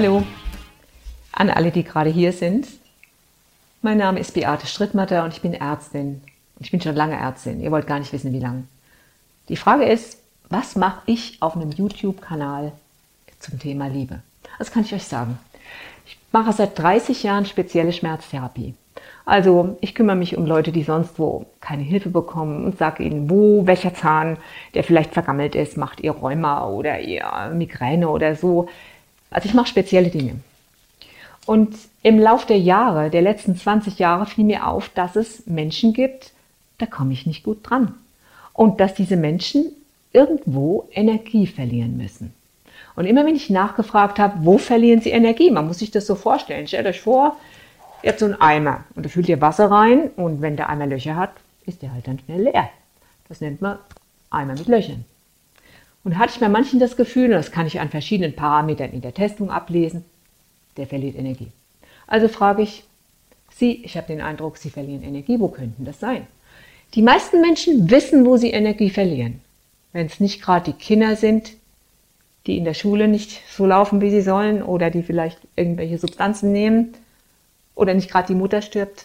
Hallo an alle, die gerade hier sind. Mein Name ist Beate Strittmatter und ich bin Ärztin. Ich bin schon lange Ärztin. Ihr wollt gar nicht wissen, wie lange. Die Frage ist, was mache ich auf einem YouTube-Kanal zum Thema Liebe? Das kann ich euch sagen. Ich mache seit 30 Jahren spezielle Schmerztherapie. Also ich kümmere mich um Leute, die sonst wo keine Hilfe bekommen und sage ihnen, wo welcher Zahn, der vielleicht vergammelt ist, macht ihr Rheuma oder ihr Migräne oder so. Also ich mache spezielle Dinge. Und im Lauf der Jahre, der letzten 20 Jahre, fiel mir auf, dass es Menschen gibt, da komme ich nicht gut dran. Und dass diese Menschen irgendwo Energie verlieren müssen. Und immer wenn ich nachgefragt habe, wo verlieren sie Energie? Man muss sich das so vorstellen. Stellt euch vor, ihr habt so einen Eimer und da füllt ihr Wasser rein und wenn der Eimer Löcher hat, ist der halt dann schnell leer. Das nennt man Eimer mit Löchern. Und hatte ich bei manchen das Gefühl, und das kann ich an verschiedenen Parametern in der Testung ablesen, der verliert Energie. Also frage ich Sie, ich habe den Eindruck, Sie verlieren Energie. Wo könnten das sein? Die meisten Menschen wissen, wo sie Energie verlieren. Wenn es nicht gerade die Kinder sind, die in der Schule nicht so laufen, wie sie sollen, oder die vielleicht irgendwelche Substanzen nehmen, oder nicht gerade die Mutter stirbt,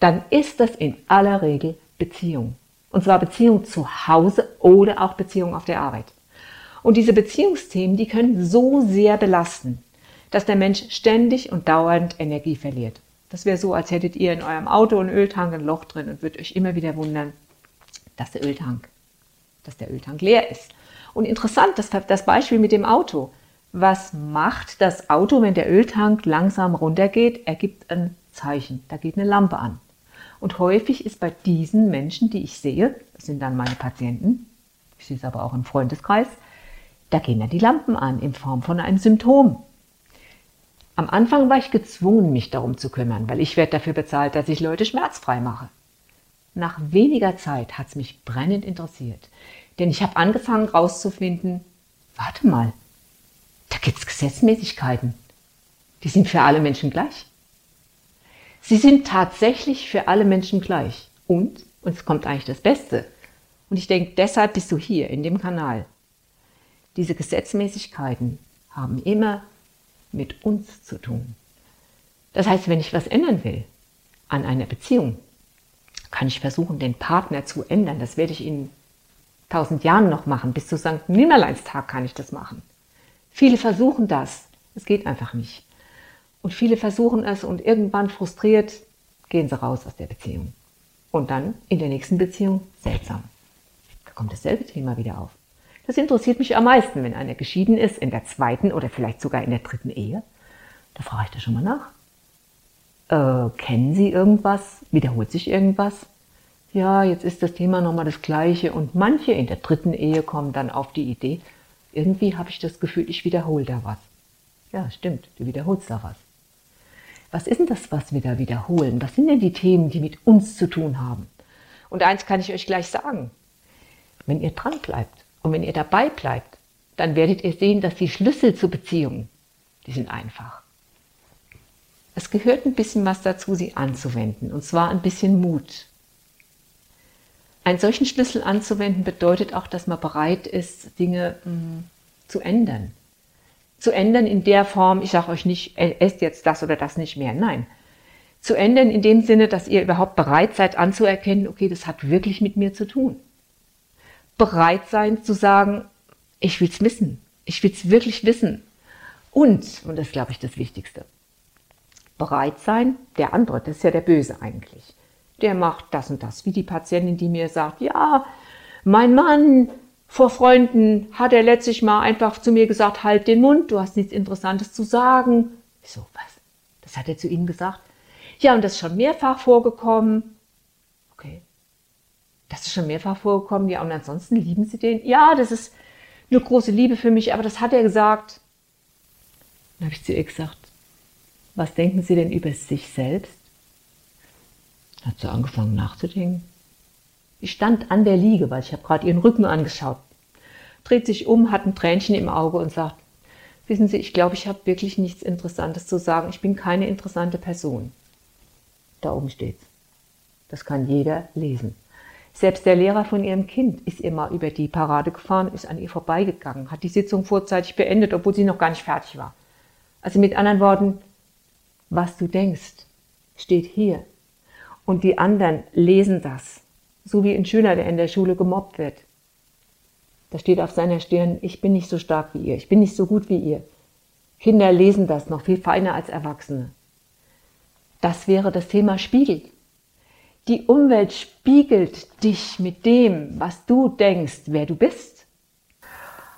dann ist das in aller Regel Beziehung. Und zwar Beziehung zu Hause oder auch Beziehung auf der Arbeit. Und diese Beziehungsthemen, die können so sehr belasten, dass der Mensch ständig und dauernd Energie verliert. Das wäre so, als hättet ihr in eurem Auto einen Öltank ein Loch drin und würdet euch immer wieder wundern, dass der Öltank, dass der Öltank leer ist. Und interessant, das, das Beispiel mit dem Auto. Was macht das Auto, wenn der Öltank langsam runtergeht? Er gibt ein Zeichen, da geht eine Lampe an. Und häufig ist bei diesen Menschen, die ich sehe, das sind dann meine Patienten, ich sehe es aber auch im Freundeskreis, da gehen dann die Lampen an in Form von einem Symptom. Am Anfang war ich gezwungen, mich darum zu kümmern, weil ich werde dafür bezahlt, dass ich Leute schmerzfrei mache. Nach weniger Zeit hat es mich brennend interessiert, denn ich habe angefangen herauszufinden, warte mal, da gibt es Gesetzmäßigkeiten. Die sind für alle Menschen gleich. Sie sind tatsächlich für alle Menschen gleich. Und, und es kommt eigentlich das Beste, und ich denke, deshalb bist du hier in dem Kanal. Diese Gesetzmäßigkeiten haben immer mit uns zu tun. Das heißt, wenn ich was ändern will an einer Beziehung, kann ich versuchen, den Partner zu ändern. Das werde ich in tausend Jahren noch machen. Bis zu St. Nimmerleinstag kann ich das machen. Viele versuchen das. Es geht einfach nicht. Und viele versuchen es und irgendwann frustriert gehen sie raus aus der Beziehung. Und dann in der nächsten Beziehung seltsam. Da kommt dasselbe Thema wieder auf. Das interessiert mich am meisten, wenn einer geschieden ist, in der zweiten oder vielleicht sogar in der dritten Ehe. Da frage ich da schon mal nach. Äh, kennen Sie irgendwas? Wiederholt sich irgendwas? Ja, jetzt ist das Thema nochmal das gleiche und manche in der dritten Ehe kommen dann auf die Idee, irgendwie habe ich das Gefühl, ich wiederhole da was. Ja, stimmt, du wiederholst da was. Was ist denn das, was wir da wiederholen? Was sind denn die Themen, die mit uns zu tun haben? Und eins kann ich euch gleich sagen. Wenn ihr dran bleibt und wenn ihr dabei bleibt, dann werdet ihr sehen, dass die Schlüssel zur Beziehung, die sind einfach. Es gehört ein bisschen was dazu, sie anzuwenden, und zwar ein bisschen Mut. Einen solchen Schlüssel anzuwenden bedeutet auch, dass man bereit ist, Dinge mh, hm, zu ändern. Zu ändern in der Form, ich sage euch nicht, esst jetzt das oder das nicht mehr. Nein. Zu ändern in dem Sinne, dass ihr überhaupt bereit seid anzuerkennen, okay, das hat wirklich mit mir zu tun bereit sein zu sagen, ich will es wissen. Ich will es wirklich wissen. Und, und das ist, glaube ich, das Wichtigste, bereit sein, der andere, das ist ja der Böse eigentlich. Der macht das und das, wie die Patientin, die mir sagt, ja, mein Mann vor Freunden hat er letztlich mal einfach zu mir gesagt, halt den Mund, du hast nichts Interessantes zu sagen. So, was? Das hat er zu Ihnen gesagt? Ja, und das ist schon mehrfach vorgekommen. Das ist schon mehrfach vorgekommen. Ja, und ansonsten lieben Sie den? Ja, das ist eine große Liebe für mich, aber das hat er gesagt. Dann habe ich zu ihr gesagt, was denken Sie denn über sich selbst? Hat sie angefangen nachzudenken. Ich stand an der Liege, weil ich habe gerade ihren Rücken angeschaut. Dreht sich um, hat ein Tränchen im Auge und sagt, wissen Sie, ich glaube, ich habe wirklich nichts Interessantes zu sagen. Ich bin keine interessante Person. Da oben steht's. Das kann jeder lesen. Selbst der Lehrer von ihrem Kind ist mal über die Parade gefahren, ist an ihr vorbeigegangen, hat die Sitzung vorzeitig beendet, obwohl sie noch gar nicht fertig war. Also mit anderen Worten, was du denkst, steht hier. Und die anderen lesen das. So wie ein Schüler, der in der Schule gemobbt wird. Da steht auf seiner Stirn, ich bin nicht so stark wie ihr, ich bin nicht so gut wie ihr. Kinder lesen das noch viel feiner als Erwachsene. Das wäre das Thema Spiegel. Die Umwelt spiegelt dich mit dem, was du denkst, wer du bist.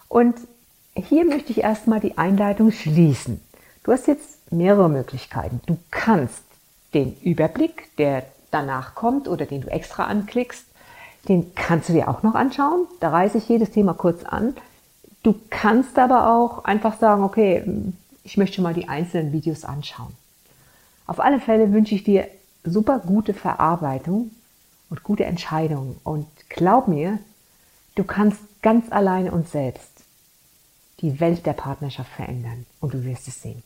Und hier möchte ich erstmal die Einleitung schließen. Du hast jetzt mehrere Möglichkeiten. Du kannst den Überblick, der danach kommt oder den du extra anklickst, den kannst du dir auch noch anschauen. Da reiße ich jedes Thema kurz an. Du kannst aber auch einfach sagen, okay, ich möchte mal die einzelnen Videos anschauen. Auf alle Fälle wünsche ich dir super gute Verarbeitung und gute Entscheidungen. Und glaub mir, du kannst ganz alleine und selbst die Welt der Partnerschaft verändern. Und du wirst es sehen.